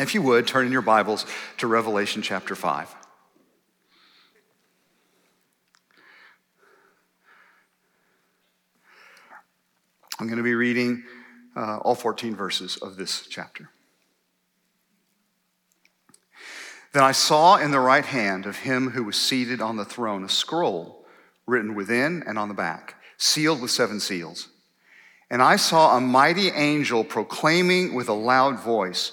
If you would, turn in your Bibles to Revelation chapter 5. I'm going to be reading uh, all 14 verses of this chapter. Then I saw in the right hand of him who was seated on the throne a scroll written within and on the back, sealed with seven seals. And I saw a mighty angel proclaiming with a loud voice,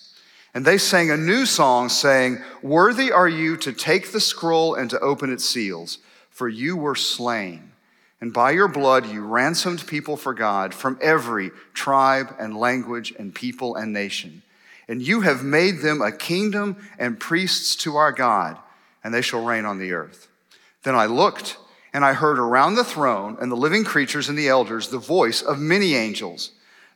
And they sang a new song, saying, Worthy are you to take the scroll and to open its seals, for you were slain. And by your blood you ransomed people for God from every tribe and language and people and nation and you have made them a kingdom and priests to our God, and they shall reign on the earth. Then I looked, and I heard around the throne and the living creatures and the elders the voice of many angels,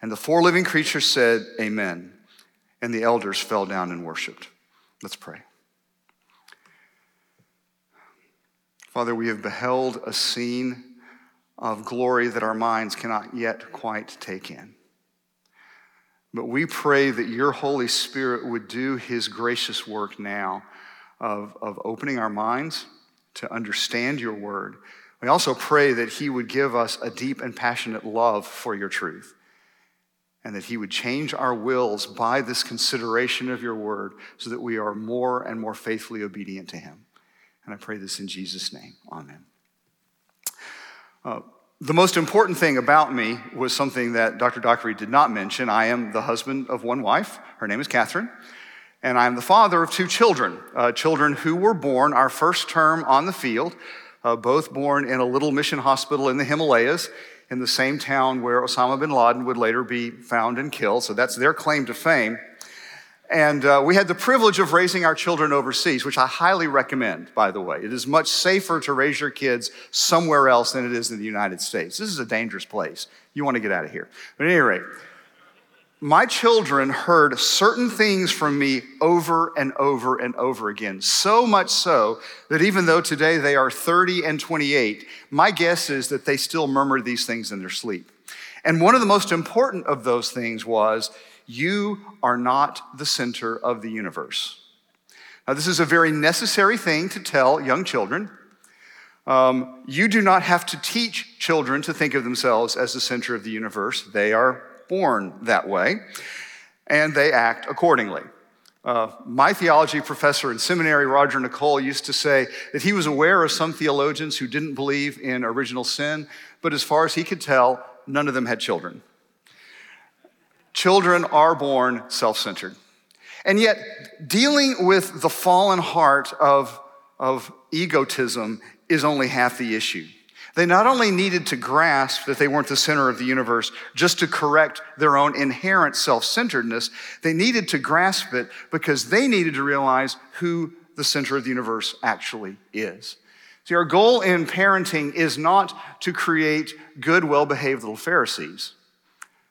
And the four living creatures said, Amen. And the elders fell down and worshiped. Let's pray. Father, we have beheld a scene of glory that our minds cannot yet quite take in. But we pray that your Holy Spirit would do his gracious work now of, of opening our minds to understand your word. We also pray that he would give us a deep and passionate love for your truth and that he would change our wills by this consideration of your word so that we are more and more faithfully obedient to him. And I pray this in Jesus' name. Amen. Uh, the most important thing about me was something that Dr. Dockery did not mention. I am the husband of one wife. Her name is Catherine. And I am the father of two children, uh, children who were born our first term on the field, uh, both born in a little mission hospital in the Himalayas in the same town where Osama bin Laden would later be found and killed. So that's their claim to fame. And uh, we had the privilege of raising our children overseas, which I highly recommend, by the way. It is much safer to raise your kids somewhere else than it is in the United States. This is a dangerous place. You want to get out of here. But at any rate, my children heard certain things from me over and over and over again. So much so that even though today they are 30 and 28, my guess is that they still murmur these things in their sleep. And one of the most important of those things was, you are not the center of the universe. Now, this is a very necessary thing to tell young children. Um, you do not have to teach children to think of themselves as the center of the universe. They are born that way, and they act accordingly. Uh, my theology professor in seminary, Roger Nicole, used to say that he was aware of some theologians who didn't believe in original sin, but as far as he could tell, none of them had children. Children are born self centered. And yet, dealing with the fallen heart of, of egotism is only half the issue. They not only needed to grasp that they weren't the center of the universe just to correct their own inherent self centeredness, they needed to grasp it because they needed to realize who the center of the universe actually is. See, our goal in parenting is not to create good, well behaved little Pharisees.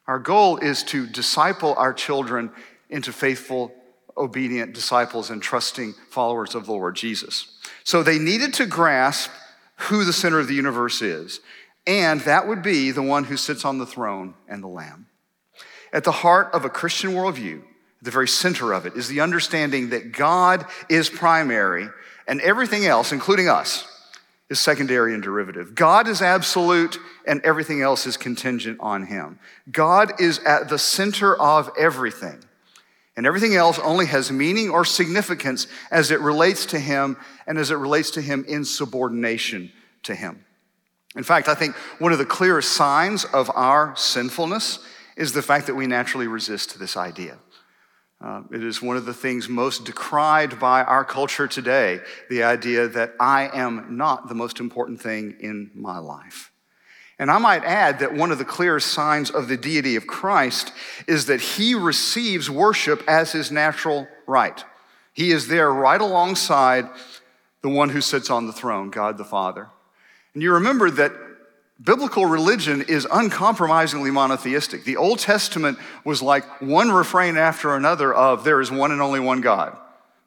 Our goal is to disciple our children into faithful obedient disciples and trusting followers of the Lord Jesus. So they needed to grasp who the center of the universe is, and that would be the one who sits on the throne and the Lamb. At the heart of a Christian worldview, the very center of it, is the understanding that God is primary and everything else, including us, is secondary and derivative. God is absolute and everything else is contingent on Him. God is at the center of everything. And everything else only has meaning or significance as it relates to Him and as it relates to Him in subordination to Him. In fact, I think one of the clearest signs of our sinfulness is the fact that we naturally resist this idea. Uh, it is one of the things most decried by our culture today the idea that I am not the most important thing in my life. And I might add that one of the clearest signs of the deity of Christ is that he receives worship as his natural right. He is there right alongside the one who sits on the throne, God the Father. And you remember that biblical religion is uncompromisingly monotheistic. The Old Testament was like one refrain after another of there is one and only one God.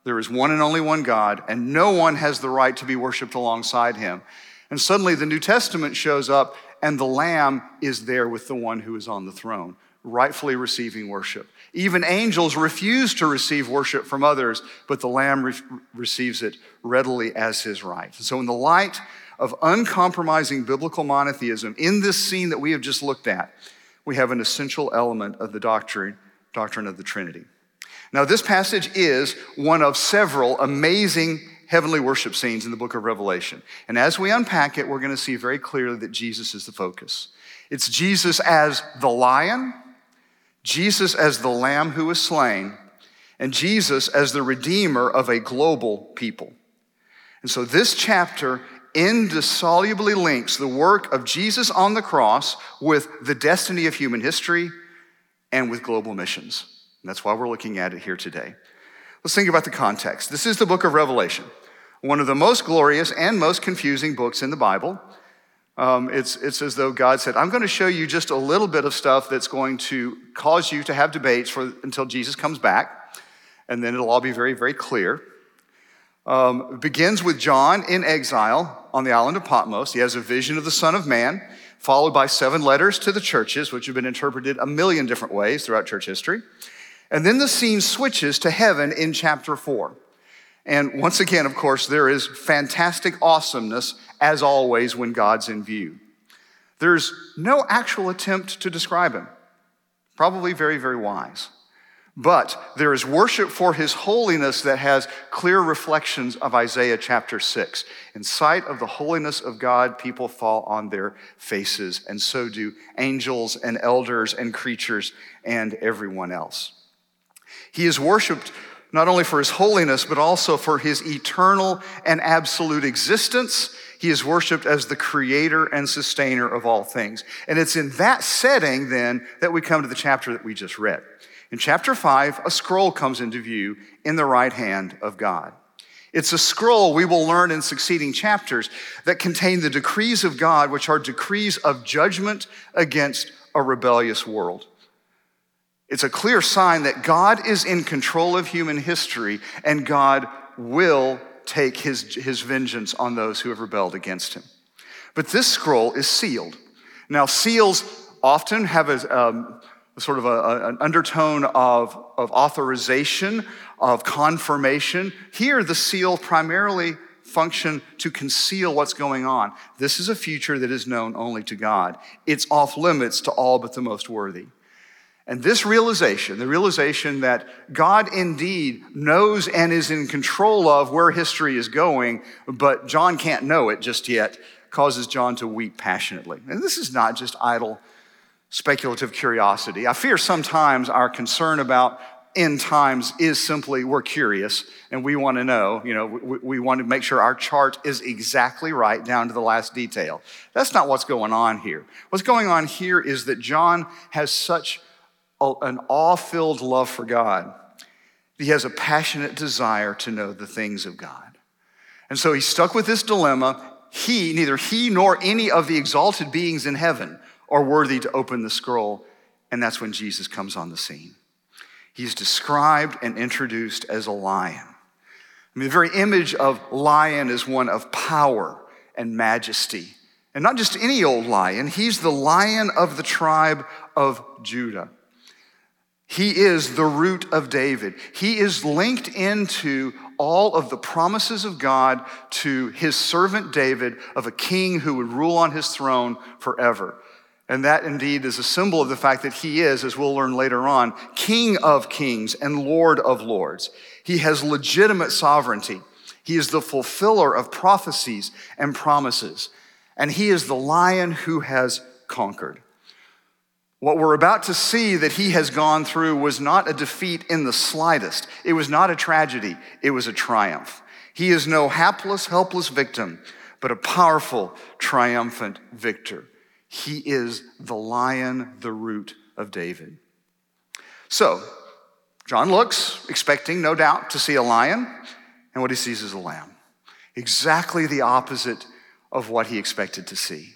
There is one and only one God, and no one has the right to be worshiped alongside him. And suddenly the New Testament shows up and the Lamb is there with the one who is on the throne, rightfully receiving worship. Even angels refuse to receive worship from others, but the Lamb re- receives it readily as his right. So, in the light of uncompromising biblical monotheism, in this scene that we have just looked at, we have an essential element of the doctrine, doctrine of the Trinity. Now, this passage is one of several amazing heavenly worship scenes in the book of Revelation. And as we unpack it, we're going to see very clearly that Jesus is the focus. It's Jesus as the lion, Jesus as the lamb who was slain, and Jesus as the redeemer of a global people. And so this chapter indissolubly links the work of Jesus on the cross with the destiny of human history and with global missions. And that's why we're looking at it here today. Let's think about the context. This is the book of Revelation one of the most glorious and most confusing books in the Bible. Um, it's, it's as though God said, I'm going to show you just a little bit of stuff that's going to cause you to have debates for, until Jesus comes back, and then it'll all be very, very clear. Um, begins with John in exile on the island of Patmos. He has a vision of the Son of Man, followed by seven letters to the churches, which have been interpreted a million different ways throughout church history. And then the scene switches to heaven in chapter 4. And once again, of course, there is fantastic awesomeness, as always, when God's in view. There's no actual attempt to describe him. Probably very, very wise. But there is worship for his holiness that has clear reflections of Isaiah chapter 6. In sight of the holiness of God, people fall on their faces, and so do angels and elders and creatures and everyone else. He is worshiped not only for his holiness, but also for his eternal and absolute existence. He is worshiped as the creator and sustainer of all things. And it's in that setting then that we come to the chapter that we just read. In chapter five, a scroll comes into view in the right hand of God. It's a scroll we will learn in succeeding chapters that contain the decrees of God, which are decrees of judgment against a rebellious world. It's a clear sign that God is in control of human history and God will take his, his vengeance on those who have rebelled against him. But this scroll is sealed. Now, seals often have a, um, sort of a, an undertone of, of authorization, of confirmation. Here, the seal primarily function to conceal what's going on. This is a future that is known only to God. It's off limits to all but the most worthy. And this realization, the realization that God indeed knows and is in control of where history is going, but John can't know it just yet, causes John to weep passionately. And this is not just idle speculative curiosity. I fear sometimes our concern about end times is simply we're curious and we want to know, you know, we, we, want to make sure our chart is exactly right down to the last detail. That's not what's going on here. What's going on here is that John has such an awe filled love for God. He has a passionate desire to know the things of God. And so he's stuck with this dilemma. He, neither he nor any of the exalted beings in heaven are worthy to open the scroll. And that's when Jesus comes on the scene. he's described and introduced as a lion. I mean, the very image of lion is one of power and majesty. And not just any old lion, he's the lion of the tribe of Judah. He is the root of David. He is linked into all of the promises of God to his servant David of a king who would rule on his throne forever. And that indeed is a symbol of the fact that he is, as we'll learn later on, King of kings and Lord of lords. He has legitimate sovereignty. He is the fulfiller of prophecies and promises. And he is the lion who has conquered. What we're about to see that he has gone through was not a defeat in the slightest. It was not a tragedy, it was a triumph. He is no hapless, helpless victim, but a powerful, triumphant victor. He is the lion, the root of David. So, John looks, expecting, no doubt, to see a lion, and what he sees is a lamb. Exactly the opposite of what he expected to see.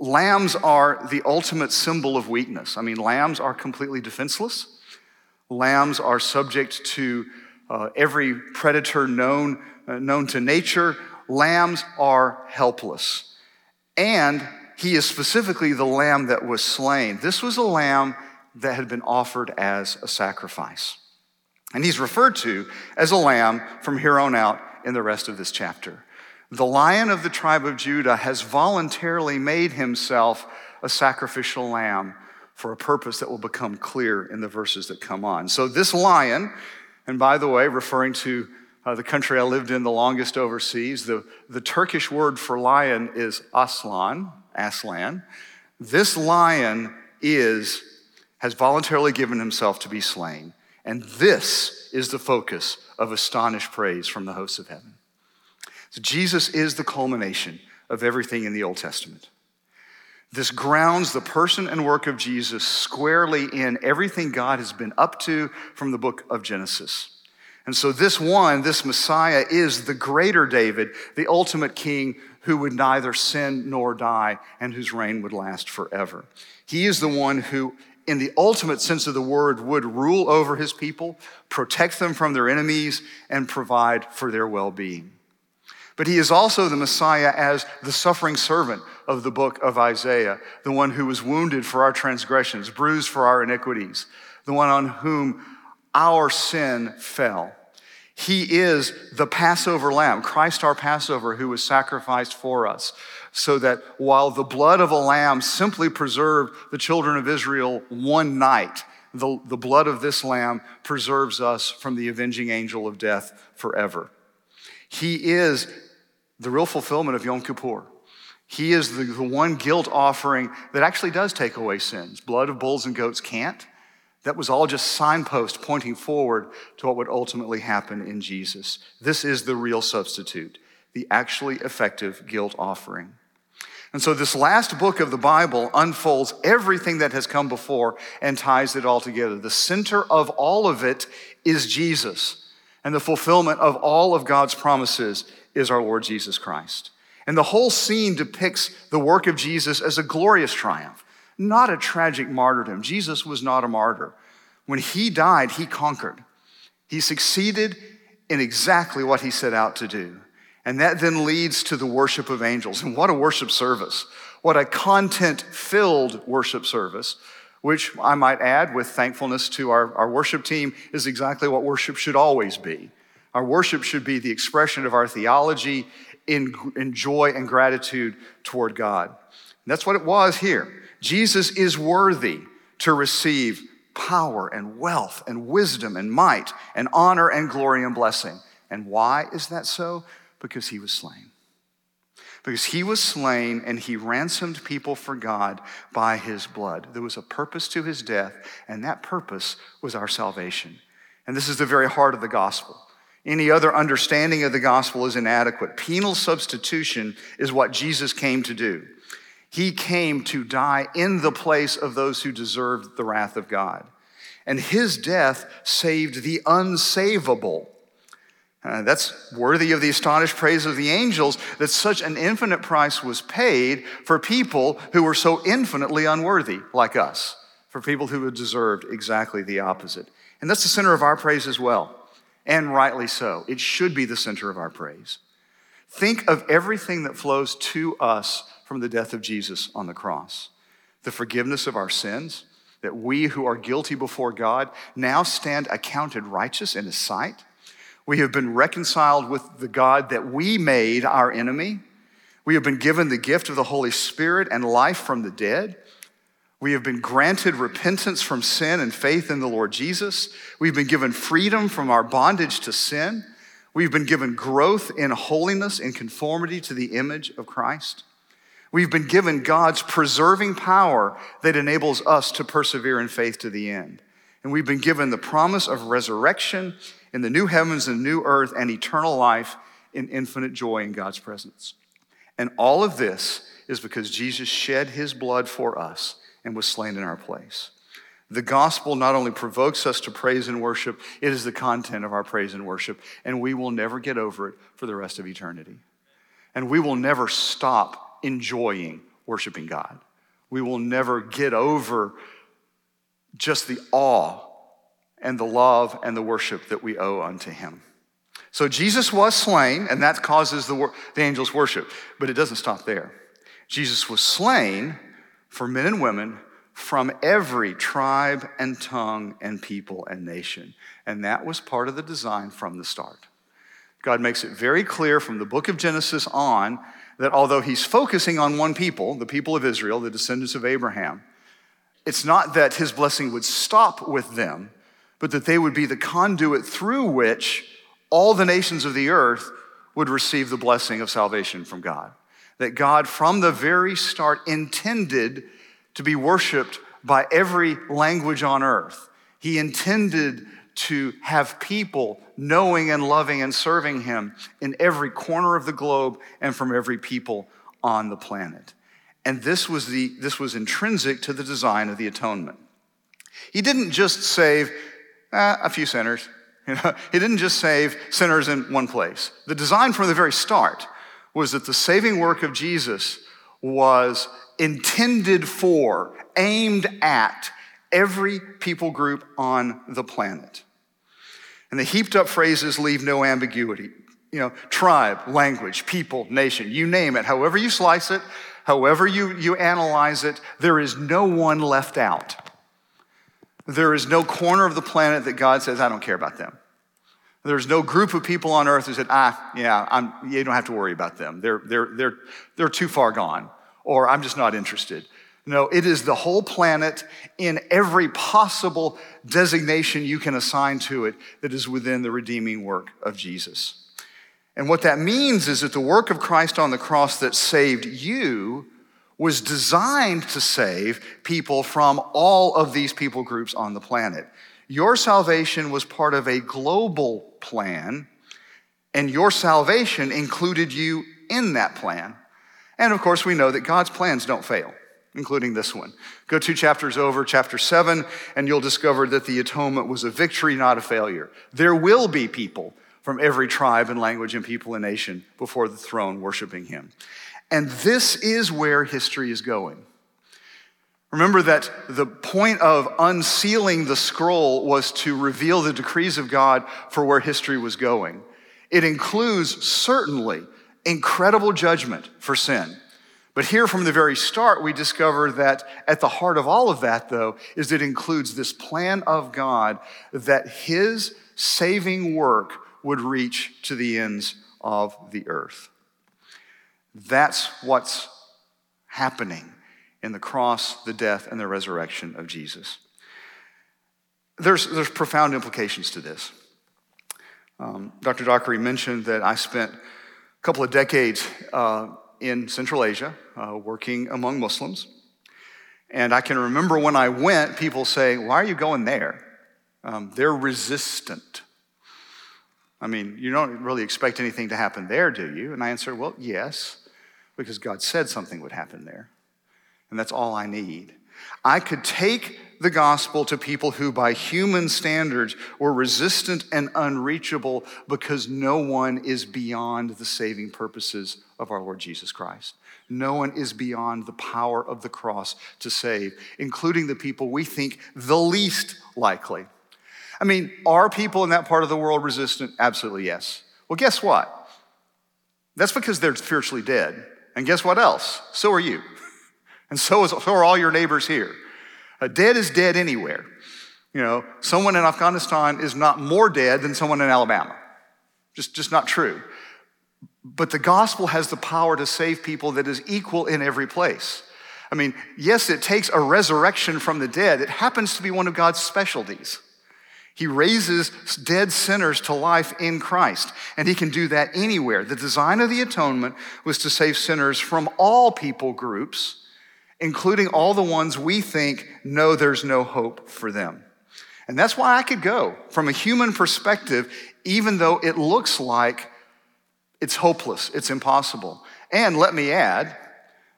Lambs are the ultimate symbol of weakness. I mean, lambs are completely defenseless. Lambs are subject to uh, every predator known, uh, known to nature. Lambs are helpless. And he is specifically the lamb that was slain. This was a lamb that had been offered as a sacrifice. And he's referred to as a lamb from here on out in the rest of this chapter. The lion of the tribe of Judah has voluntarily made himself a sacrificial lamb for a purpose that will become clear in the verses that come on. So, this lion, and by the way, referring to uh, the country I lived in the longest overseas, the, the Turkish word for lion is aslan, Aslan. This lion is, has voluntarily given himself to be slain. And this is the focus of astonished praise from the hosts of heaven. So Jesus is the culmination of everything in the Old Testament. This grounds the person and work of Jesus squarely in everything God has been up to from the book of Genesis. And so, this one, this Messiah, is the greater David, the ultimate king who would neither sin nor die and whose reign would last forever. He is the one who, in the ultimate sense of the word, would rule over his people, protect them from their enemies, and provide for their well being. But he is also the Messiah as the suffering servant of the book of Isaiah, the one who was wounded for our transgressions, bruised for our iniquities, the one on whom our sin fell. He is the Passover lamb, Christ our Passover, who was sacrificed for us, so that while the blood of a lamb simply preserved the children of Israel one night, the, the blood of this lamb preserves us from the avenging angel of death forever. He is the real fulfillment of Yom Kippur. He is the, the one guilt offering that actually does take away sins. Blood of bulls and goats can't. That was all just signpost pointing forward to what would ultimately happen in Jesus. This is the real substitute, the actually effective guilt offering. And so, this last book of the Bible unfolds everything that has come before and ties it all together. The center of all of it is Jesus, and the fulfillment of all of God's promises is our Lord Jesus Christ. And the whole scene depicts the work of Jesus as a glorious triumph not a tragic martyrdom. Jesus was not a martyr. When he died, he conquered. He succeeded in exactly what he set out to do. And that then leads to the worship of angels. And what a worship service! What a content filled worship service, which I might add, with thankfulness to our, our worship team, is exactly what worship should always be. Our worship should be the expression of our theology in, in joy and gratitude toward God. And that's what it was here. Jesus is worthy to receive power and wealth and wisdom and might and honor and glory and blessing. And why is that so? Because he was slain. Because he was slain and he ransomed people for God by his blood. There was a purpose to his death, and that purpose was our salvation. And this is the very heart of the gospel. Any other understanding of the gospel is inadequate. Penal substitution is what Jesus came to do. He came to die in the place of those who deserved the wrath of God. And his death saved the unsavable. Uh, that's worthy of the astonished praise of the angels that such an infinite price was paid for people who were so infinitely unworthy, like us, for people who had deserved exactly the opposite. And that's the center of our praise as well, and rightly so. It should be the center of our praise. Think of everything that flows to us from the death of Jesus on the cross the forgiveness of our sins, that we who are guilty before God now stand accounted righteous in His sight. We have been reconciled with the God that we made our enemy. We have been given the gift of the Holy Spirit and life from the dead. We have been granted repentance from sin and faith in the Lord Jesus. We've been given freedom from our bondage to sin. We've been given growth in holiness and conformity to the image of Christ. We've been given God's preserving power that enables us to persevere in faith to the end. And we've been given the promise of resurrection in the new heavens and new earth and eternal life in infinite joy in God's presence. And all of this is because Jesus shed his blood for us and was slain in our place. The gospel not only provokes us to praise and worship, it is the content of our praise and worship, and we will never get over it for the rest of eternity. And we will never stop enjoying worshiping God. We will never get over just the awe and the love and the worship that we owe unto Him. So Jesus was slain, and that causes the, the angels' worship, but it doesn't stop there. Jesus was slain for men and women from every tribe and tongue and people and nation. And that was part of the design from the start. God makes it very clear from the book of Genesis on that although he's focusing on one people, the people of Israel, the descendants of Abraham, it's not that his blessing would stop with them, but that they would be the conduit through which all the nations of the earth would receive the blessing of salvation from God that God, from the very start, intended to be worshiped by every language on earth. He intended to have people knowing and loving and serving Him in every corner of the globe and from every people on the planet. And this was, the, this was intrinsic to the design of the atonement. He didn't just save eh, a few sinners. You know, he didn't just save sinners in one place. The design from the very start was that the saving work of Jesus was intended for, aimed at every people group on the planet. And the heaped up phrases leave no ambiguity. You know, tribe, language, people, nation, you name it, however you slice it, however you, you analyze it, there is no one left out. There is no corner of the planet that God says, I don't care about them. There's no group of people on earth who said, ah, yeah, I'm, you don't have to worry about them. They're, they're, they're, they're too far gone, or I'm just not interested. No, it is the whole planet in every possible designation you can assign to it that is within the redeeming work of Jesus. And what that means is that the work of Christ on the cross that saved you was designed to save people from all of these people groups on the planet. Your salvation was part of a global plan, and your salvation included you in that plan. And of course, we know that God's plans don't fail, including this one. Go two chapters over, chapter seven, and you'll discover that the atonement was a victory, not a failure. There will be people from every tribe and language and people and nation before the throne worshiping him. And this is where history is going. Remember that the point of unsealing the scroll was to reveal the decrees of God for where history was going. It includes certainly incredible judgment for sin. But here from the very start, we discover that at the heart of all of that, though, is it includes this plan of God that his saving work would reach to the ends of the earth. That's what's happening in the cross, the death, and the resurrection of Jesus. There's, there's profound implications to this. Um, Dr. Dockery mentioned that I spent a couple of decades uh, in Central Asia uh, working among Muslims. And I can remember when I went, people saying, Why are you going there? Um, they're resistant. I mean, you don't really expect anything to happen there, do you? And I answered, Well, yes, because God said something would happen there and that's all I need. I could take the gospel to people who, by human standards, were resistant and unreachable because no one is beyond the saving purposes of our Lord Jesus Christ. No one is beyond the power of the cross to save, including the people we think the least likely. I mean, are people in that part of the world resistant? Absolutely yes. Well, guess what? That's because they're spiritually dead. And guess what else? So are you. And so, is, so are all your neighbors here. A dead is dead anywhere. You know, someone in Afghanistan is not more dead than someone in Alabama. Just, just not true. But the gospel has the power to save people that is equal in every place. I mean, yes, it takes a resurrection from the dead. It happens to be one of God's specialties. He raises dead sinners to life in Christ, and he can do that anywhere. The design of the atonement was to save sinners from all people groups, including all the ones we think know there's no hope for them. And that's why I could go from a human perspective, even though it looks like it's hopeless, it's impossible. And let me add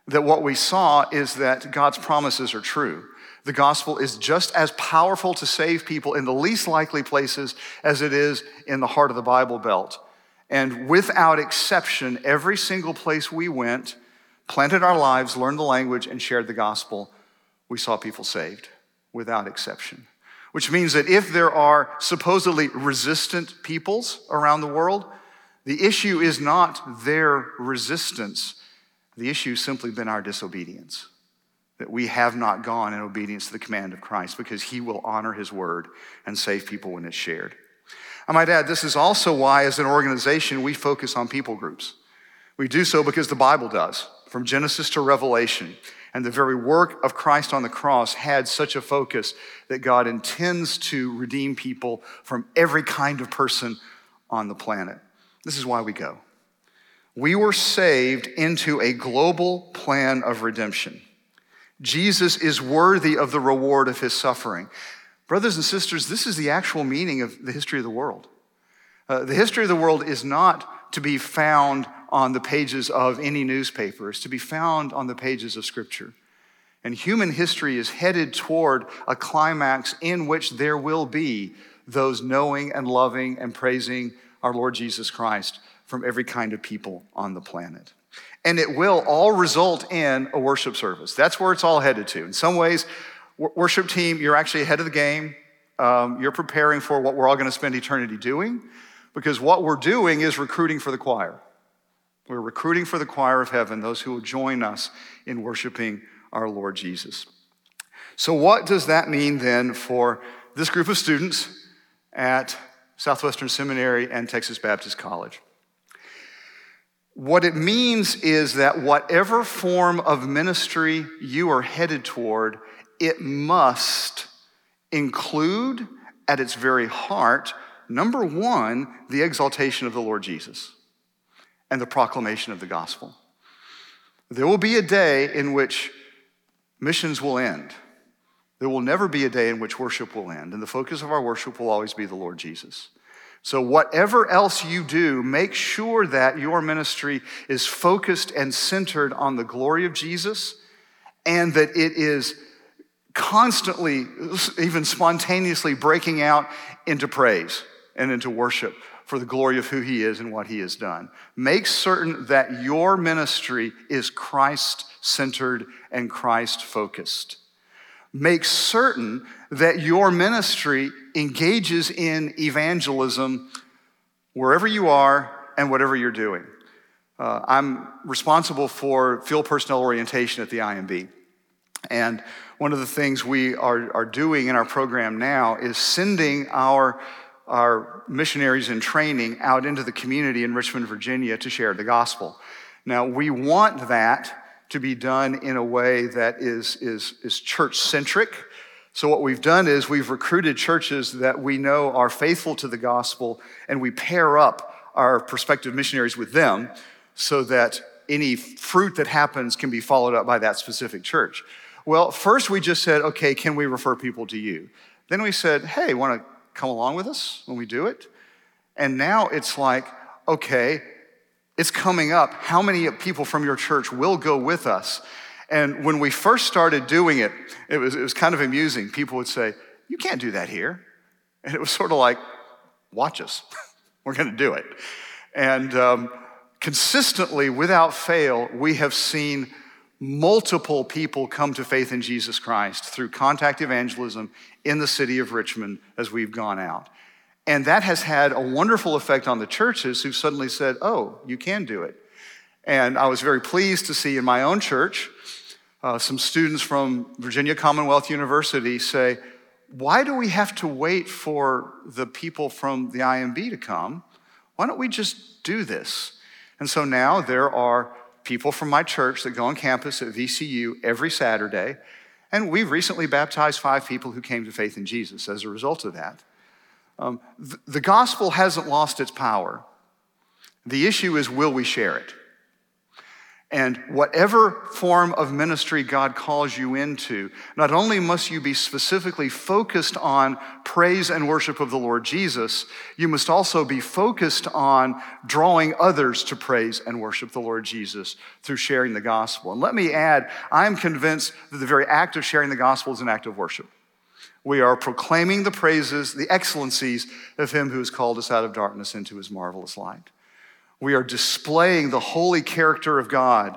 that what we saw is that God's promises are true. The gospel is just as powerful to save people in the least likely places as it is in the heart of the Bible Belt. And without exception, every single place we went, planted our lives, learned the language, and shared the gospel, we saw people saved without exception. Which means that if there are supposedly resistant peoples around the world, the issue is not their resistance. The issue has simply been our disobedience. That we have not gone in obedience to the command of Christ because he will honor his word and save people when it's shared. I might add, this is also why, as an organization, we focus on people groups. We do so because the Bible does, from Genesis to Revelation. And the very work of Christ on the cross had such a focus that God intends to redeem people from every kind of person on the planet. This is why we go. We were saved into a global plan of redemption. Jesus is worthy of the reward of his suffering. Brothers and sisters, this is the actual meaning of the history of the world. Uh, the history of the world is not to be found on the pages of any newspaper, it's to be found on the pages of Scripture. And human history is headed toward a climax in which there will be those knowing and loving and praising our Lord Jesus Christ from every kind of people on the planet. And it will all result in a worship service. That's where it's all headed to. In some ways, worship team, you're actually ahead of the game. Um, you're preparing for what we're all going to spend eternity doing because what we're doing is recruiting for the choir. We're recruiting for the choir of heaven, those who will join us in worshiping our Lord Jesus. So, what does that mean then for this group of students at Southwestern Seminary, and Texas Baptist College. What it means is that whatever form of ministry you are headed toward, it must include at its very heart, number one, the exaltation of the Lord Jesus and the proclamation of the gospel. There will be a day in which missions will end. There will never be a day in which worship will end, and the focus of our worship will always be the Lord Jesus. So, whatever else you do, make sure that your ministry is focused and centered on the glory of Jesus and that it is constantly, even spontaneously breaking out into praise and into worship for the glory of who He is and what He has done. Make certain that your ministry is Christ centered and Christ focused. Make certain that your ministry engages in evangelism wherever you are and whatever you're doing. Uh, I'm responsible for field personnel orientation at the IMB. And one of the things we are, are doing in our program now is sending our, our missionaries in training out into the community in Richmond, Virginia to share the gospel. Now, we want that to be done in a way that is, is, is church centric. So, what we've done is we've recruited churches that we know are faithful to the gospel, and we pair up our prospective missionaries with them so that any fruit that happens can be followed up by that specific church. Well, first we just said, okay, can we refer people to you? Then we said, hey, want to come along with us when we do it? And now it's like, okay, it's coming up. How many people from your church will go with us? And when we first started doing it, it was, it was kind of amusing. People would say, You can't do that here. And it was sort of like, Watch us. We're going to do it. And um, consistently, without fail, we have seen multiple people come to faith in Jesus Christ through contact evangelism in the city of Richmond as we've gone out. And that has had a wonderful effect on the churches who suddenly said, Oh, you can do it. And I was very pleased to see in my own church uh, some students from Virginia Commonwealth University say, Why do we have to wait for the people from the IMB to come? Why don't we just do this? And so now there are people from my church that go on campus at VCU every Saturday. And we've recently baptized five people who came to faith in Jesus as a result of that. Um, th- the gospel hasn't lost its power. The issue is will we share it? And whatever form of ministry God calls you into, not only must you be specifically focused on praise and worship of the Lord Jesus, you must also be focused on drawing others to praise and worship the Lord Jesus through sharing the gospel. And let me add, I'm convinced that the very act of sharing the gospel is an act of worship. We are proclaiming the praises, the excellencies of Him who has called us out of darkness into His marvelous light. We are displaying the holy character of God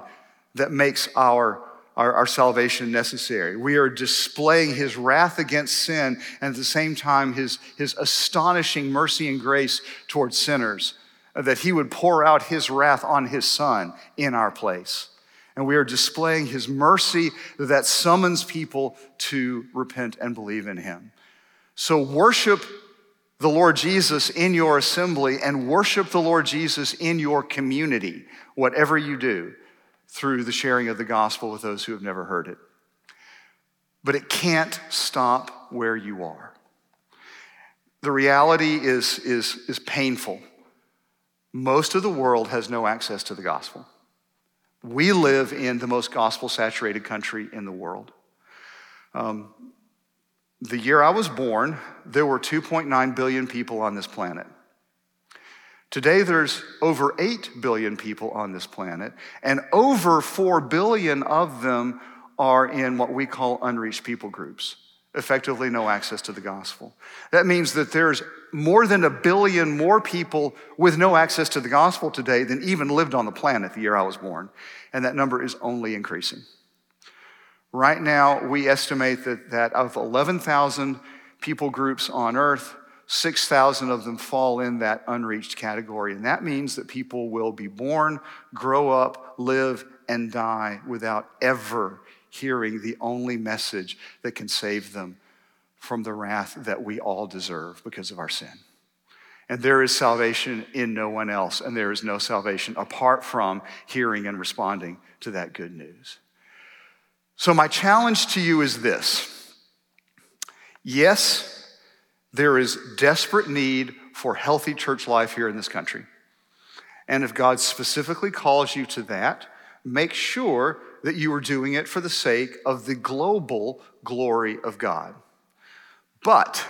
that makes our, our, our, salvation necessary. We are displaying his wrath against sin and at the same time his, his astonishing mercy and grace towards sinners, that he would pour out his wrath on his son in our place. And we are displaying his mercy that summons people to repent and believe in him. So worship the Lord Jesus in your assembly and worship the Lord Jesus in your community, whatever you do, through the sharing of the gospel with those who have never heard it. But it can't stop where you are. The reality is, is, is painful. Most of the world has no access to the gospel. We live in the most gospel saturated country in the world. Um, the year I was born, there were 2.9 billion people on this planet. Today, there's over 8 billion people on this planet, and over 4 billion of them are in what we call unreached people groups, effectively no access to the gospel. That means that there's more than a billion more people with no access to the gospel today than even lived on the planet the year I was born, and that number is only increasing. Right now, we estimate that, that of 11,000 people groups on earth, 6,000 of them fall in that unreached category. And that means that people will be born, grow up, live, and die without ever hearing the only message that can save them from the wrath that we all deserve because of our sin. And there is salvation in no one else, and there is no salvation apart from hearing and responding to that good news. So, my challenge to you is this yes, there is desperate need for healthy church life here in this country. And if God specifically calls you to that, make sure that you are doing it for the sake of the global glory of God. But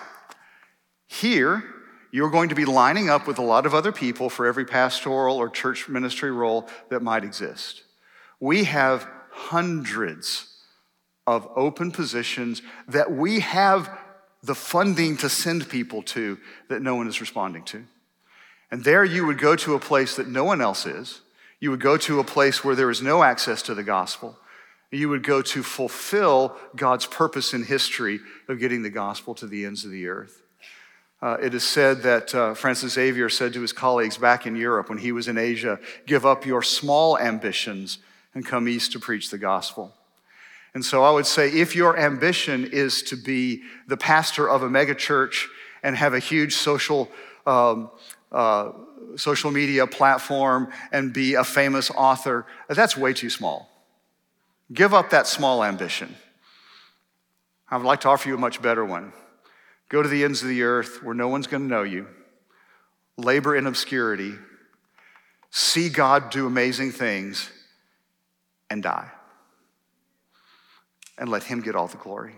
here, you're going to be lining up with a lot of other people for every pastoral or church ministry role that might exist. We have hundreds of open positions that we have the funding to send people to that no one is responding to. And there you would go to a place that no one else is. You would go to a place where there is no access to the gospel. You would go to fulfill God's purpose in history of getting the gospel to the ends of the earth. Uh, it is said that uh, Francis Xavier said to his colleagues back in Europe when he was in Asia, Give up your small ambitions and come east to preach the gospel. And so I would say if your ambition is to be the pastor of a megachurch and have a huge social, um, uh, social media platform and be a famous author, that's way too small. Give up that small ambition. I would like to offer you a much better one. Go to the ends of the earth where no one's going to know you, labor in obscurity, see God do amazing things, and die and let Him get all the glory,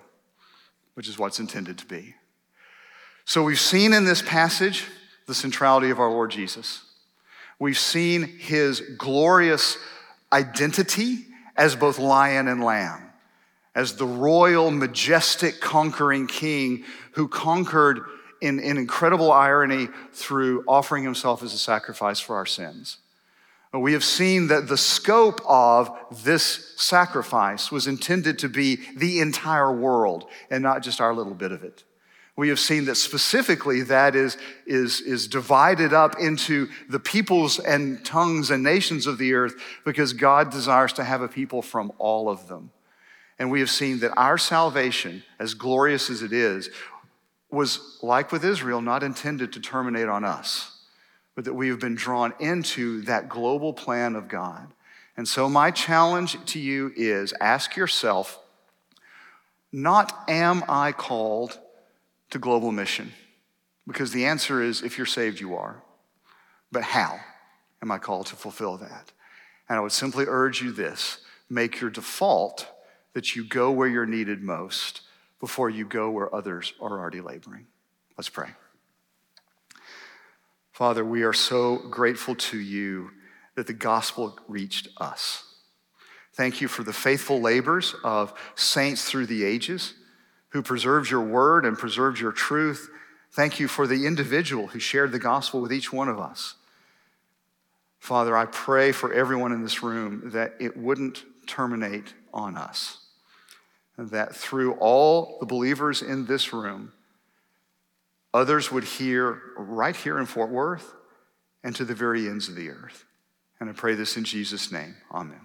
which is what's intended to be. So we've seen in this passage the centrality of our Lord Jesus. We've seen His glorious identity as both lion and lamb, as the royal, majestic, conquering king who conquered in, in incredible irony through offering himself as a sacrifice for our sins. We have seen that the scope of this sacrifice was intended to be the entire world and not just our little bit of it. We have seen that specifically that is, is, is divided up into the peoples and tongues and nations of the earth because God desires to have a people from all of them. And we have seen that our salvation, as glorious as it is, was like with Israel, not intended to terminate on us but that we have been drawn into that global plan of God. And so, my challenge to you is ask yourself not am I called to global mission? Because the answer is if you're saved, you are. But how am I called to fulfill that? And I would simply urge you this make your default that you go where you're needed most before you go where others are already laboring. Let's pray. Father, we are so grateful to you that the gospel reached us. Thank you for the faithful labors of saints through the ages who preserved your word and preserved your truth. Thank you for the individual who shared the gospel with each one of us. Father, I pray for everyone in this room that it wouldn't terminate on us, and that through all the believers in this room, Others would hear right here in Fort Worth and to the very ends of the earth. And I pray this in Jesus' name. Amen.